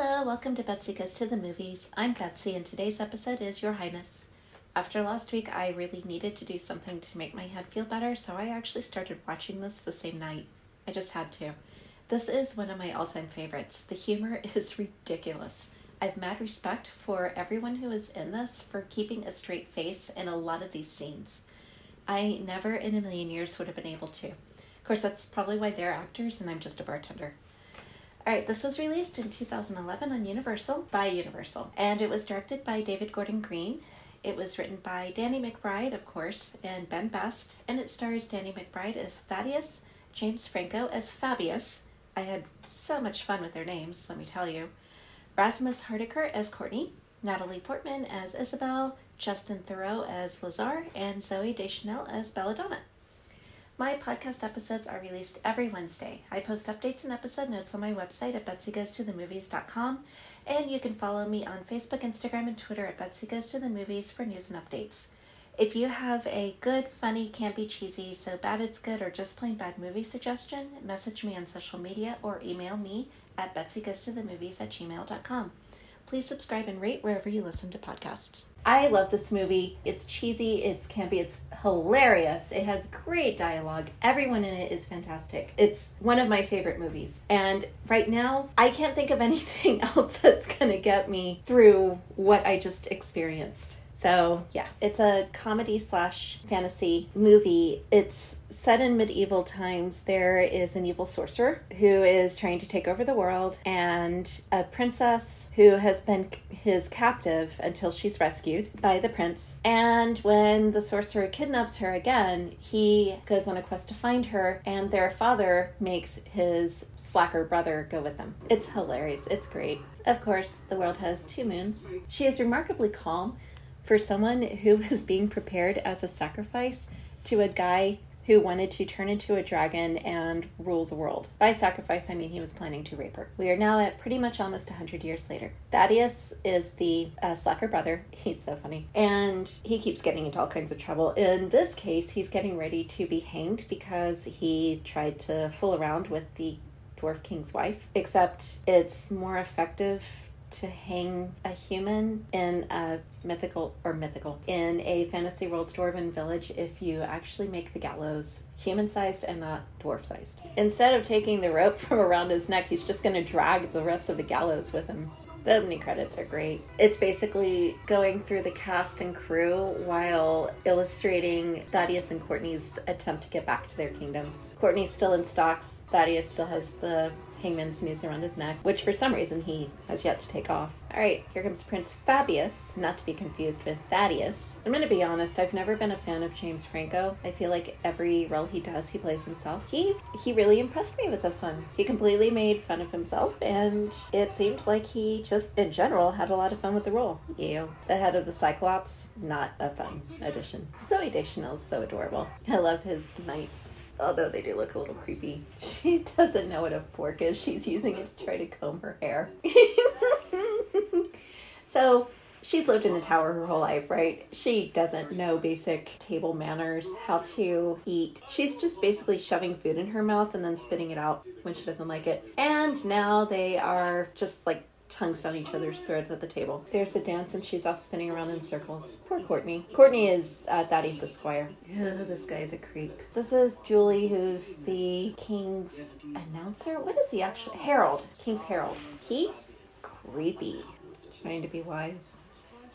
Hello, welcome to Betsy Goes to the Movies. I'm Betsy, and today's episode is Your Highness. After last week, I really needed to do something to make my head feel better, so I actually started watching this the same night. I just had to. This is one of my all time favorites. The humor is ridiculous. I've mad respect for everyone who is in this for keeping a straight face in a lot of these scenes. I never in a million years would have been able to. Of course, that's probably why they're actors and I'm just a bartender. All right, this was released in 2011 on Universal by Universal, and it was directed by David Gordon Green. It was written by Danny McBride, of course, and Ben Best, and it stars Danny McBride as Thaddeus, James Franco as Fabius. I had so much fun with their names, let me tell you. Rasmus Hardiker as Courtney, Natalie Portman as Isabel, Justin Theroux as Lazar, and Zooey Deschanel as Belladonna. My podcast episodes are released every Wednesday. I post updates and episode notes on my website at betsygoestothemovies.com, and you can follow me on Facebook, Instagram, and Twitter at Betsy Goes to the Movies for news and updates. If you have a good, funny, campy, cheesy, so bad it's good, or just plain bad movie suggestion, message me on social media or email me at betsygoestothemovies at gmail.com. Please subscribe and rate wherever you listen to podcasts. I love this movie. It's cheesy, it's campy, it's hilarious. It has great dialogue. Everyone in it is fantastic. It's one of my favorite movies. And right now, I can't think of anything else that's going to get me through what I just experienced. So, yeah, it's a comedy slash fantasy movie. It's set in medieval times. There is an evil sorcerer who is trying to take over the world, and a princess who has been his captive until she's rescued by the prince. And when the sorcerer kidnaps her again, he goes on a quest to find her, and their father makes his slacker brother go with them. It's hilarious. It's great. Of course, the world has two moons. She is remarkably calm for someone who was being prepared as a sacrifice to a guy who wanted to turn into a dragon and rule the world. By sacrifice, I mean he was planning to rape her. We are now at pretty much almost 100 years later. Thaddeus is the uh, slacker brother. He's so funny. And he keeps getting into all kinds of trouble. In this case, he's getting ready to be hanged because he tried to fool around with the dwarf king's wife, except it's more effective to hang a human in a mythical or mythical in a fantasy world dwarven village if you actually make the gallows human sized and not dwarf sized. Instead of taking the rope from around his neck, he's just going to drag the rest of the gallows with him. The opening credits are great. It's basically going through the cast and crew while illustrating Thaddeus and Courtney's attempt to get back to their kingdom. Courtney's still in stocks. Thaddeus still has the hangman's noose around his neck, which for some reason he has yet to take off. All right, here comes Prince Fabius, not to be confused with Thaddeus. I'm to be honest, I've never been a fan of James Franco. I feel like every role he does, he plays himself. He he really impressed me with this one. He completely made fun of himself, and it seemed like he just, in general, had a lot of fun with the role. You, the head of the Cyclops, not a fun addition. Zooey is so adorable. I love his knights although they do look a little creepy. She doesn't know what a fork is. She's using it to try to comb her hair. so she's lived in a tower her whole life, right? She doesn't know basic table manners, how to eat. She's just basically shoving food in her mouth and then spitting it out when she doesn't like it. And now they are just like tongues down each other's throats at the table. There's the dance, and she's off spinning around in circles. Poor Courtney. Courtney is uh, Thaddeus Esquire. Ugh, this guy's a creep. This is Julie, who's the king's announcer. What is he actually? Herald. King's Herald. He's creepy. Trying to be wise.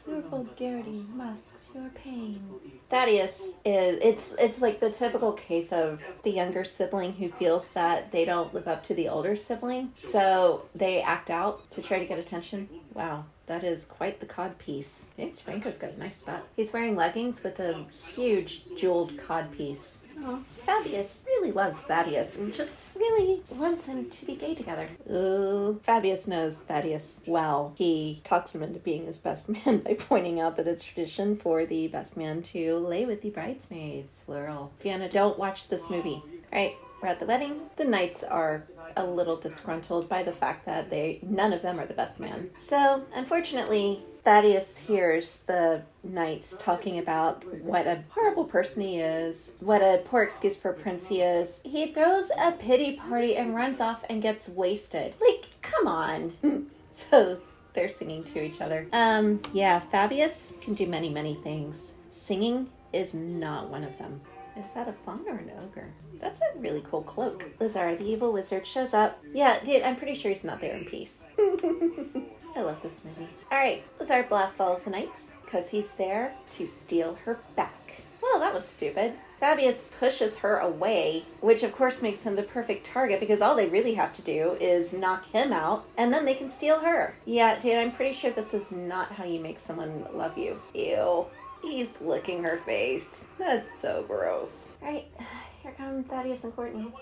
Your vulgarity masks your pain. Thaddeus is it's it's like the typical case of the younger sibling who feels that they don't live up to the older sibling, so they act out to try to get attention. Wow, that is quite the cod piece. James Franco's got a nice butt. He's wearing leggings with a huge jeweled cod piece. Oh, Fabius really loves Thaddeus and just really wants them to be gay together. Ooh, Fabius knows Thaddeus well. He talks him into being his best man by pointing out that it's tradition for the best man to lay with the bridesmaids. Plural. Fiona, don't watch this movie. All right, we're at the wedding. The knights are a little disgruntled by the fact that they none of them are the best man. So, unfortunately, Thaddeus hears the knights talking about what a horrible person he is, what a poor excuse for a prince he is. He throws a pity party and runs off and gets wasted. Like, come on. So they're singing to each other. Um, yeah, Fabius can do many, many things. Singing is not one of them. Is that a faun or an ogre? That's a really cool cloak. Lazar, the evil wizard, shows up. Yeah, dude, I'm pretty sure he's not there in peace. I love this movie. All right, Lazar blasts all of the knights because he's there to steal her back. Well, that was stupid. Fabius pushes her away, which of course makes him the perfect target because all they really have to do is knock him out and then they can steal her. Yeah, dude, I'm pretty sure this is not how you make someone love you. Ew. He's licking her face. That's so gross. All right, here come Thaddeus and Courtney.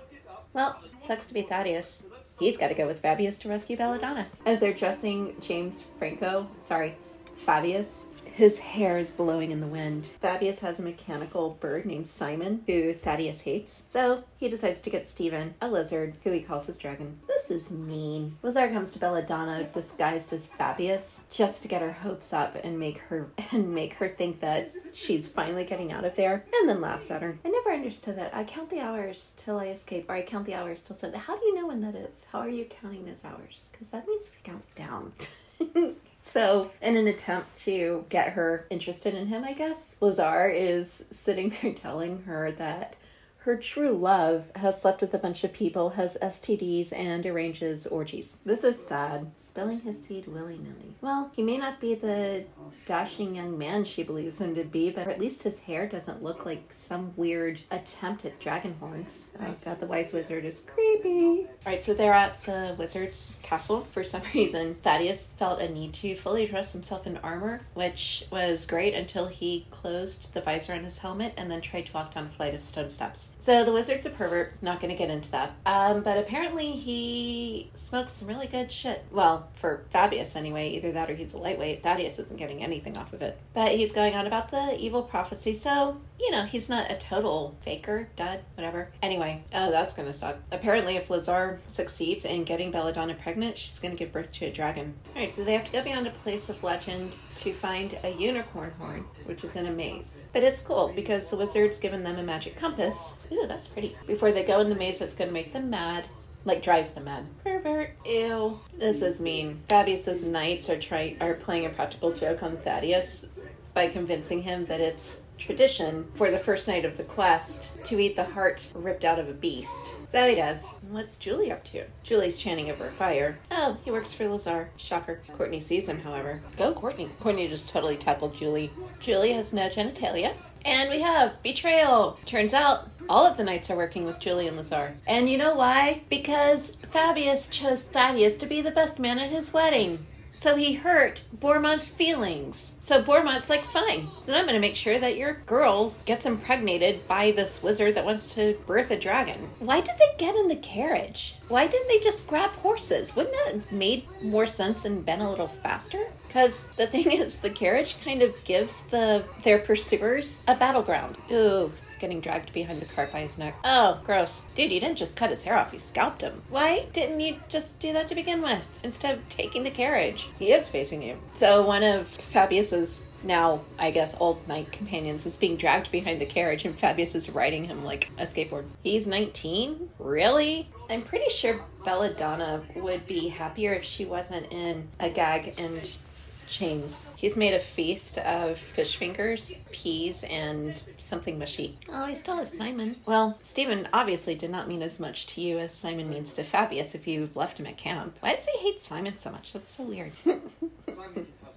Well, sucks to be Thaddeus. He's got to go with Fabius to rescue Belladonna. As they're dressing James Franco, sorry, Fabius, his hair is blowing in the wind. Fabius has a mechanical bird named Simon, who Thaddeus hates. So he decides to get Stephen, a lizard, who he calls his dragon. Is mean. Lazar comes to Belladonna disguised as Fabius, just to get her hopes up and make her and make her think that she's finally getting out of there, and then laughs at her. I never understood that. I count the hours till I escape, or I count the hours till Sunday. How do you know when that is? How are you counting those hours? Because that means to count down. So, in an attempt to get her interested in him, I guess, Lazar is sitting there telling her that her true love has slept with a bunch of people, has STDs, and arranges orgies. This is sad. Spilling his seed willy nilly. Well, he may not be the dashing young man she believes him to be, but at least his hair doesn't look like some weird attempt at dragon horns. Oh god, the wise wizard is creepy. Alright, so they're at the wizard's castle. For some reason, Thaddeus felt a need to fully dress himself in armor, which was great until he closed the visor on his helmet and then tried to walk down a flight of stone steps. So the wizard's a pervert. Not going to get into that. Um, but apparently he smokes some really good shit. Well, for Fabius anyway. Either that or he's a lightweight. Thaddeus isn't getting anything off of it. But he's going on about the evil prophecy. So you know he's not a total faker, dud, whatever. Anyway, oh that's to suck. Apparently, if Lazar succeeds in getting Belladonna pregnant, she's to give birth to a dragon. All right, so they have to go beyond a place of legend to find a unicorn horn, which is in a maze. But it's cool because the wizard's given them a magic compass Ooh, that's pretty. Before they go in the maze that's to make them mad. Like drive them mad. Pervert. Ew. This is mean. Fabius's knights are trying are playing a practical joke on Thaddeus by convincing him that it's tradition for the first night of the quest to eat the heart ripped out of a beast. So he does. What's Julie up to? Julie's chanting over a fire. Oh, he works for Lazar. Shocker. Courtney sees him, however. Go, Courtney. Courtney just totally tackled Julie. Julie has no genitalia. And we have betrayal. Turns out all of the knights are working with Julie and Lazar. And you know why? Because Fabius chose Thaddeus to be the best man at his wedding. So he hurt Boremont's feelings. So Boremont's like, fine, then I'm going to make sure that your girl gets impregnated by this wizard that wants to birth a dragon. Why did they get in the carriage? Why didn't they just grab horses? Wouldn't that have made more sense and been a little faster? Because the thing is, the carriage kind of gives the their pursuers a battleground. Ooh, he's getting dragged behind the cart by his neck. Oh, gross. Dude, you didn't just cut his hair off, you scalped him. Why didn't you just do that to begin with instead of taking the carriage? He is facing you. So one of Fabius's now, I guess, old knight companions is being dragged behind the carriage, and Fabius is riding him like a skateboard. He's 19? Really? I'm pretty sure Belladonna would be happier if she wasn't in a gag and chains. He's made a feast of fish fingers, peas, and something mushy. Oh, he still has Simon. Well, Stephen obviously did not mean as much to you as Simon means to Fabius if you left him at camp. Why does he hate Simon so much? That's so weird.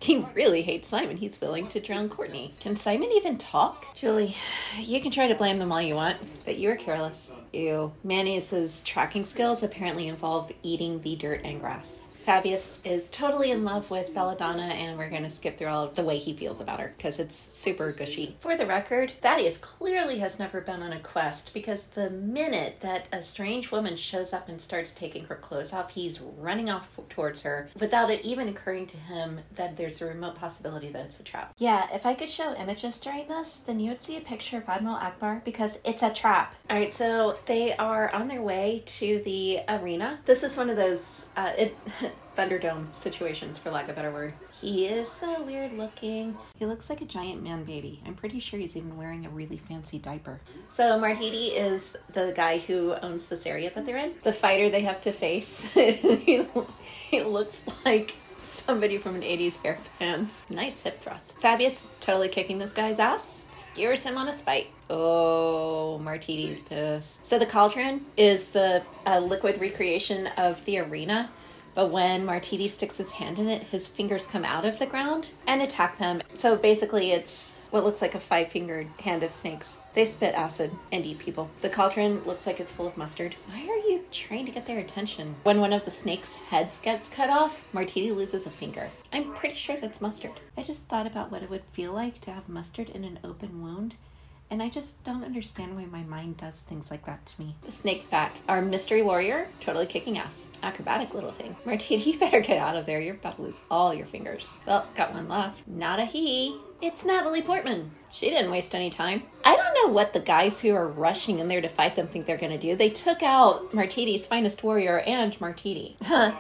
He really hates Simon. He's willing to drown Courtney. Can Simon even talk? Julie, you can try to blame them all you want, but you were careless. You. Manius's tracking skills apparently involve eating the dirt and grass. Fabius is totally in love with Belladonna, and we're going to skip through all of the way he feels about her because it's super gushy. For the record, Thaddeus clearly has never been on a quest because the minute that a strange woman shows up and starts taking her clothes off, he's running off towards her without it even occurring to him that there's a remote possibility that it's a trap. Yeah, if I could show images during this, then you would see a picture of Admiral Ackbar because it's a trap. All right, so they are on their way to the arena. This is one of those. Uh, it Thunderdome situations, for lack of a better word. He is so weird looking. He looks like a giant man baby. I'm pretty sure he's even wearing a really fancy diaper. So Marteetee is the guy who owns this area that they're in. The fighter they have to face. he, he looks like somebody from an 80s hair band. Nice hip thrust. Fabius totally kicking this guy's ass, skewers him on his fight. Oh, Marteetee's pissed. So the cauldron is the uh, liquid recreation of the arena. But when Marteetee sticks his hand in it, his fingers come out of the ground and attack them. So basically, it's what looks like a five fingered hand of snakes. They spit acid and eat people. The cauldron looks like it's full of mustard. Why are you trying to get their attention? When one of the snake's heads gets cut off, Marteetee loses a finger. I'm pretty sure that's mustard. I just thought about what it would feel like to have mustard in an open wound. And I just don't understand why my mind does things like that to me. The snake's back. Our mystery warrior, totally kicking ass. Acrobatic little thing. Marteetee, you better get out of there. You're about to lose all your fingers. Well, got one left. Not a he. It's Natalie Portman. She didn't waste any time. I don't what the guys who are rushing in there to fight them think they're going to do. They took out Marteetee's finest warrior and Marteetee.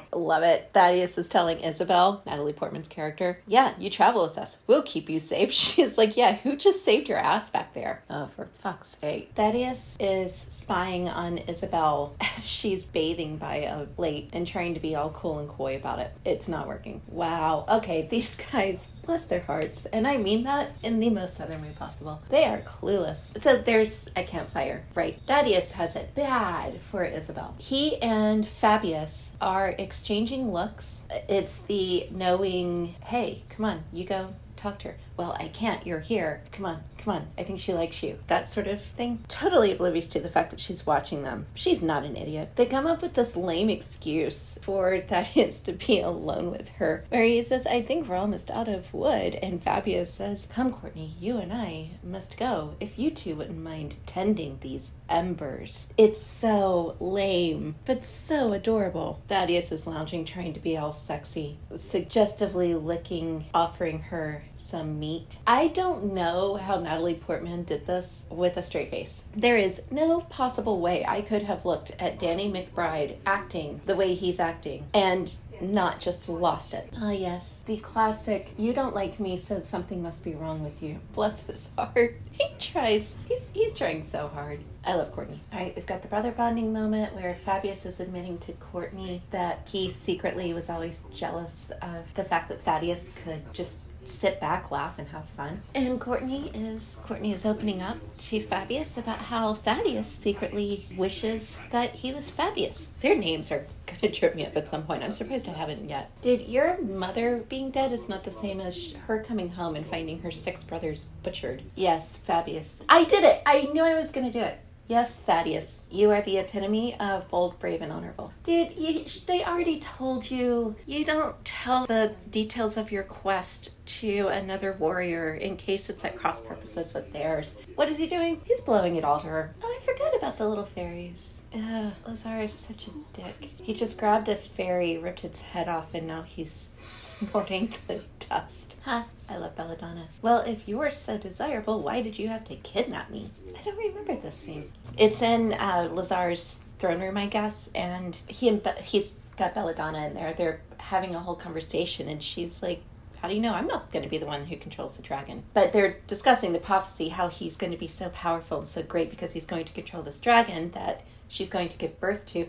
Love it. Thaddeus is telling Isabel, Natalie Portman's character, yeah, you travel with us. We'll keep you safe. She's like, yeah, who just saved your ass back there? Oh, for fuck's sake. Thaddeus is spying on Isabel as she's bathing by a lake and trying to be all cool and coy about it. It's not working. Wow. Okay, these guys bless their hearts, and I mean that in the most southern way possible. They are clueless. So there's a campfire, right? Thaddeus has it bad for Isabel. He and Fabius are exchanging looks. It's the knowing, hey, come on, you go talk to her. Well, I can't. You're here. Come on, come on. I think she likes you. That sort of thing. Totally oblivious to the fact that she's watching them. She's not an idiot. They come up with this lame excuse for Thaddeus to be alone with her, where he says, I think we're almost out of wood. And Fabius says, Come, Courtney, you and I must go if you two wouldn't mind tending these embers. It's so lame, but so adorable. Thaddeus is lounging, trying to be all sexy, suggestively licking, offering her some I don't know how Natalie Portman did this with a straight face. There is no possible way I could have looked at Danny McBride acting the way he's acting and not just lost it. Ah, yes, the classic, you don't like me, so something must be wrong with you. Bless his heart. He tries, he's, he's trying so hard. I love Courtney. All right, we've got the brother bonding moment where Fabius is admitting to Courtney that he secretly was always jealous of the fact that Thaddeus could just sit back, laugh, and have fun. And Courtney is Courtney is opening up to Fabius about how Thaddeus secretly wishes that he was Fabius. Their names are gonna trip me up at some point. I'm surprised I haven't yet. Did your mother being dead is not the same as her coming home and finding her six brothers butchered? Yes, Fabius. I did it. I knew I was gonna do it. Yes, Thaddeus, you are the epitome of bold, brave, and honorable. Did you, they already told you you don't tell the details of your quest to another warrior in case it's at cross purposes with theirs? What is he doing? He's blowing it all to her. Oh, I forgot about the little fairies. Ugh, Lazar is such a dick. He just grabbed a fairy, ripped its head off, and now he's snorting the dust. Ha, I love Belladonna. Well, if you're so desirable, why did you have to kidnap me? I don't remember this scene. It's in uh, Lazar's throne room, I guess, and he and Be- he's got Belladonna in there. They're having a whole conversation, and she's like, how do you know I'm not going to be the one who controls the dragon? But they're discussing the prophecy, how he's going to be so powerful and so great because he's going to control this dragon that she's going to give birth to.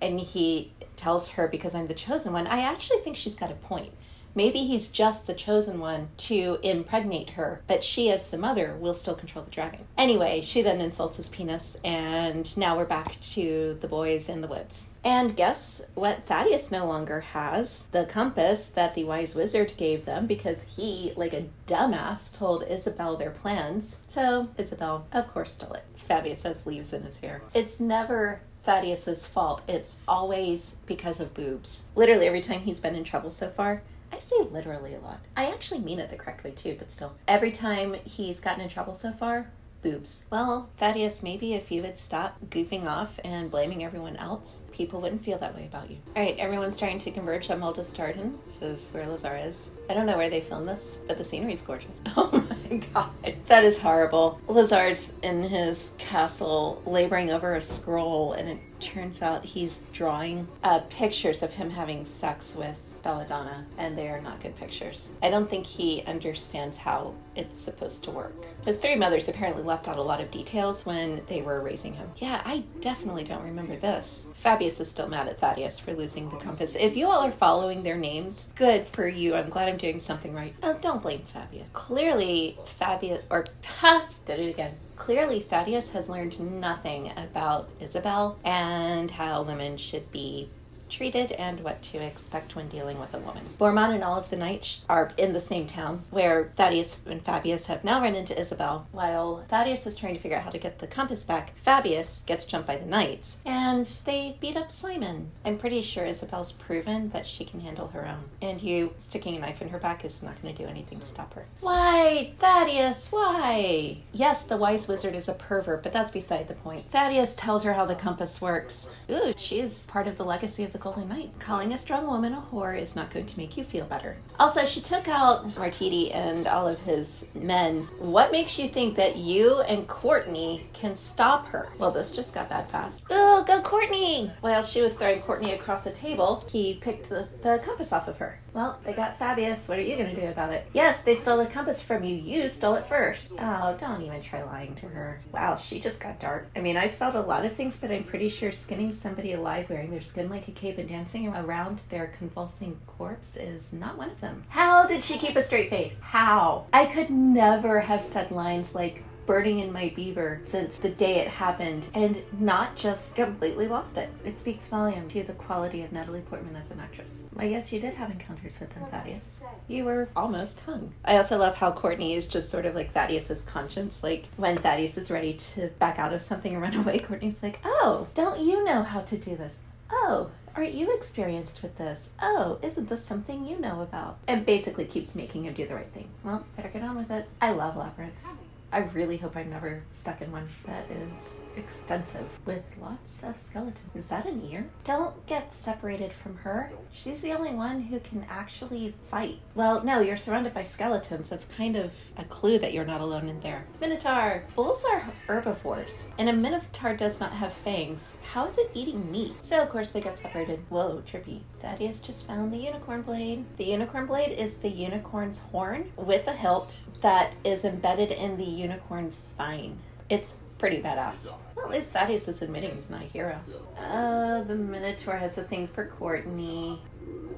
And he tells her, because I'm the chosen one, I actually think she's got a point. Maybe he's just the chosen one to impregnate her, but she, as the mother, will still control the dragon. Anyway, she then insults his penis, and now we're back to the boys in the woods. And guess what Thaddeus no longer has? The compass that the wise wizard gave them because he, like a dumbass, told Isabel their plans. So Isabel, of course, stole it. Fabius has leaves in his hair. It's never Thaddeus's fault. It's always because of boobs. Literally every time he's been in trouble so far, I say literally a lot. I actually mean it the correct way too, but still. Every time he's gotten in trouble so far, boobs. Well, Thaddeus, maybe if you would stop goofing off and blaming everyone else, people wouldn't feel that way about you. All right, everyone's trying to converge on Moldestarden. This is where Lazar is. I don't know where they filmed this, but the scenery's gorgeous. Oh my god, that is horrible. Lazar's in his castle laboring over a scroll, and it turns out he's drawing uh, pictures of him having sex with Belladonna, and they are not good pictures. I don't think he understands how it's supposed to work. His three mothers apparently left out a lot of details when they were raising him. Yeah, I definitely don't remember this. Fabius is still mad at Thaddeus for losing the compass. If you all are following their names, good for you. I'm glad I'm doing something right. Oh, don't blame Fabius. Clearly, Fabius, or, ha, did it again. Clearly, Thaddeus has learned nothing about Isabel and how women should be treated and what to expect when dealing with a woman. Boremont and all of the knights are in the same town where Thaddeus and Fabius have now run into Isabel. While Thaddeus is trying to figure out how to get the compass back, Fabius gets jumped by the knights and they beat up Simon. I'm pretty sure Isabel's proven that she can handle her own, and you sticking a knife in her back is not going to do anything to stop her. Why, Thaddeus, why? Yes, the wise wizard is a pervert, but that's beside the point. Thaddeus tells her how the compass works. Ooh, she's part of the legacy of the Golden Knight. Calling a strong woman a whore is not going to make you feel better. Also, she took out Marteetee and all of his men. What makes you think that you and Courtney can stop her? Well, this just got bad fast. Ooh, go Courtney! While she was throwing Courtney across the table, he picked the, the compass off of her. Well, they got Fabius. What are you going to do about it? Yes, they stole the compass from you. You stole it first. Oh, don't even try lying to her. Wow, she just got dark. I mean, I felt a lot of things, but I'm pretty sure skinning somebody alive wearing their skin like a cape and dancing around their convulsing corpse is not one of them. How did she keep a straight face? How? I could never have said lines like, burning in my beaver since the day it happened and not just completely lost it. It speaks volume to the quality of Natalie Portman as an actress. I guess you did have encounters with him, Thaddeus. You were almost hung. I also love how Courtney is just sort of like Thaddeus's conscience. Like when Thaddeus is ready to back out of something and run away, Courtney's like, Oh, don't you know how to do this? Oh, aren't you experienced with this? Oh, isn't this something you know about? And basically keeps making him do the right thing. Well, better get on with it. I love labyrinths. I really hope I'm never stuck in one that is extensive with lots of skeletons. Is that an ear? Don't get separated from her. She's the only one who can actually fight. Well, no, you're surrounded by skeletons. That's kind of a clue that you're not alone in there. Minotaur. Bulls are herbivores, and a minotaur does not have fangs. How is it eating meat? So, of course, they get separated. Whoa, trippy. Thaddeus just found the unicorn blade. The unicorn blade is the unicorn's horn with a hilt that is embedded in the unicorn's spine. It's pretty badass. Well, at least Thaddeus is admitting he's not a hero. Uh, the Minotaur has a thing for Courtney.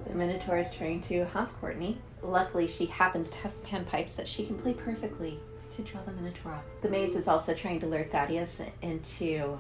The Minotaur is trying to hump Courtney. Luckily, she happens to have panpipes that she can play perfectly to draw the Minotaur up. The maze is also trying to lure Thaddeus into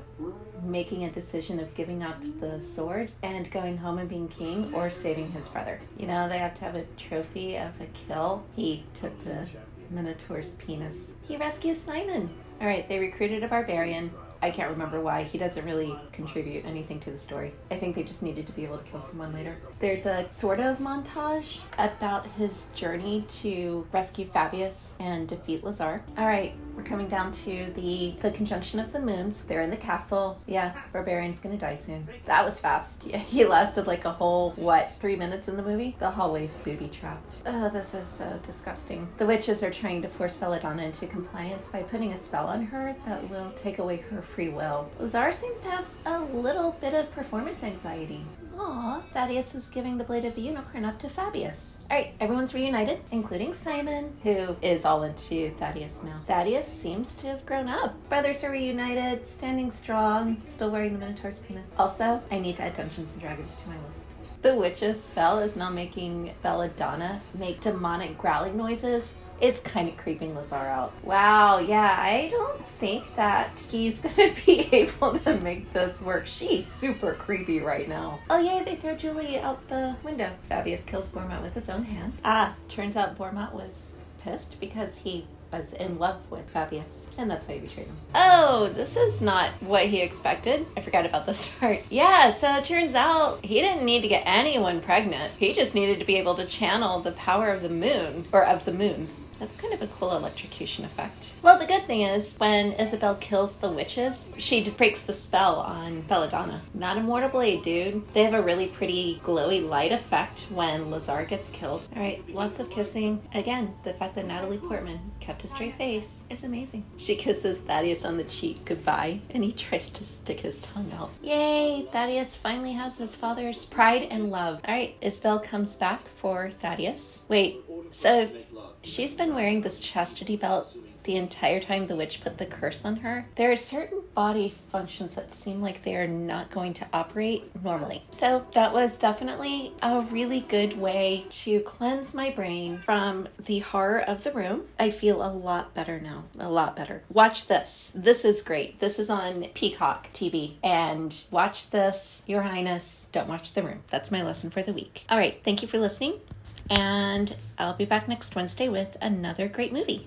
making a decision of giving up the sword and going home and being king or saving his brother. You know, they have to have a trophy of a kill. He took the Minotaur's penis. He rescues Simon. All right, they recruited a barbarian. I can't remember why. He doesn't really contribute anything to the story. I think they just needed to be able to kill someone later. There's a sort of montage about his journey to rescue Fabius and defeat Lazar. All right, we're coming down to the the conjunction of the moons. They're in the castle. Yeah, barbarian's gonna die soon. That was fast. Yeah, he lasted like a whole what three minutes in the movie. The hallway's booby trapped. Oh, this is so disgusting. The witches are trying to force Belladonna into compliance by putting a spell on her that will take away her free will. Lazar seems to have a little bit of performance anxiety. Aw, Thaddeus is giving the Blade of the Unicorn up to Fabius. Alright, everyone's reunited, including Simon, who is all into Thaddeus now. Thaddeus seems to have grown up. Brothers are reunited, standing strong, still wearing the Minotaur's penis. Also, I need to add Dungeons and Dragons to my list. The witch's spell is now making Belladonna make demonic growling noises it's kind of creeping Lazar out. Wow, yeah, I don't think that he's gonna be able to make this work. She's super creepy right now. Oh, yay, they throw Julie out the window. Fabius kills Boremont with his own hand. Ah, turns out Boremont was pissed because he was in love with Fabius, and that's why he betrayed him. Oh, this is not what he expected. I forgot about this part. Yeah, so it turns out he didn't need to get anyone pregnant. He just needed to be able to channel the power of the moon, or of the moons. That's kind of a cool electrocution effect. Well, the good thing is, when Isabel kills the witches, she breaks the spell on Belladonna. Not a mortal blade, dude. They have a really pretty glowy light effect when Lazar gets killed. All right, lots of kissing. Again, the fact that Natalie Portman kept a straight face. is amazing. She kisses Thaddeus on the cheek goodbye, and he tries to stick his tongue out. Yay! Thaddeus finally has his father's pride and love. All right, Isabel comes back for Thaddeus. Wait, so if she's been wearing this chastity belt the entire time the witch put the curse on her, there are certain body functions that seem like they are not going to operate normally. So that was definitely a really good way to cleanse my brain from the horror of the room. I feel a lot better now. A lot better. Watch this. This is great. This is on Peacock TV. And watch this, Your Highness. Don't watch the room. That's my lesson for the week. All right. Thank you for listening. And I'll be back next Wednesday with another great movie.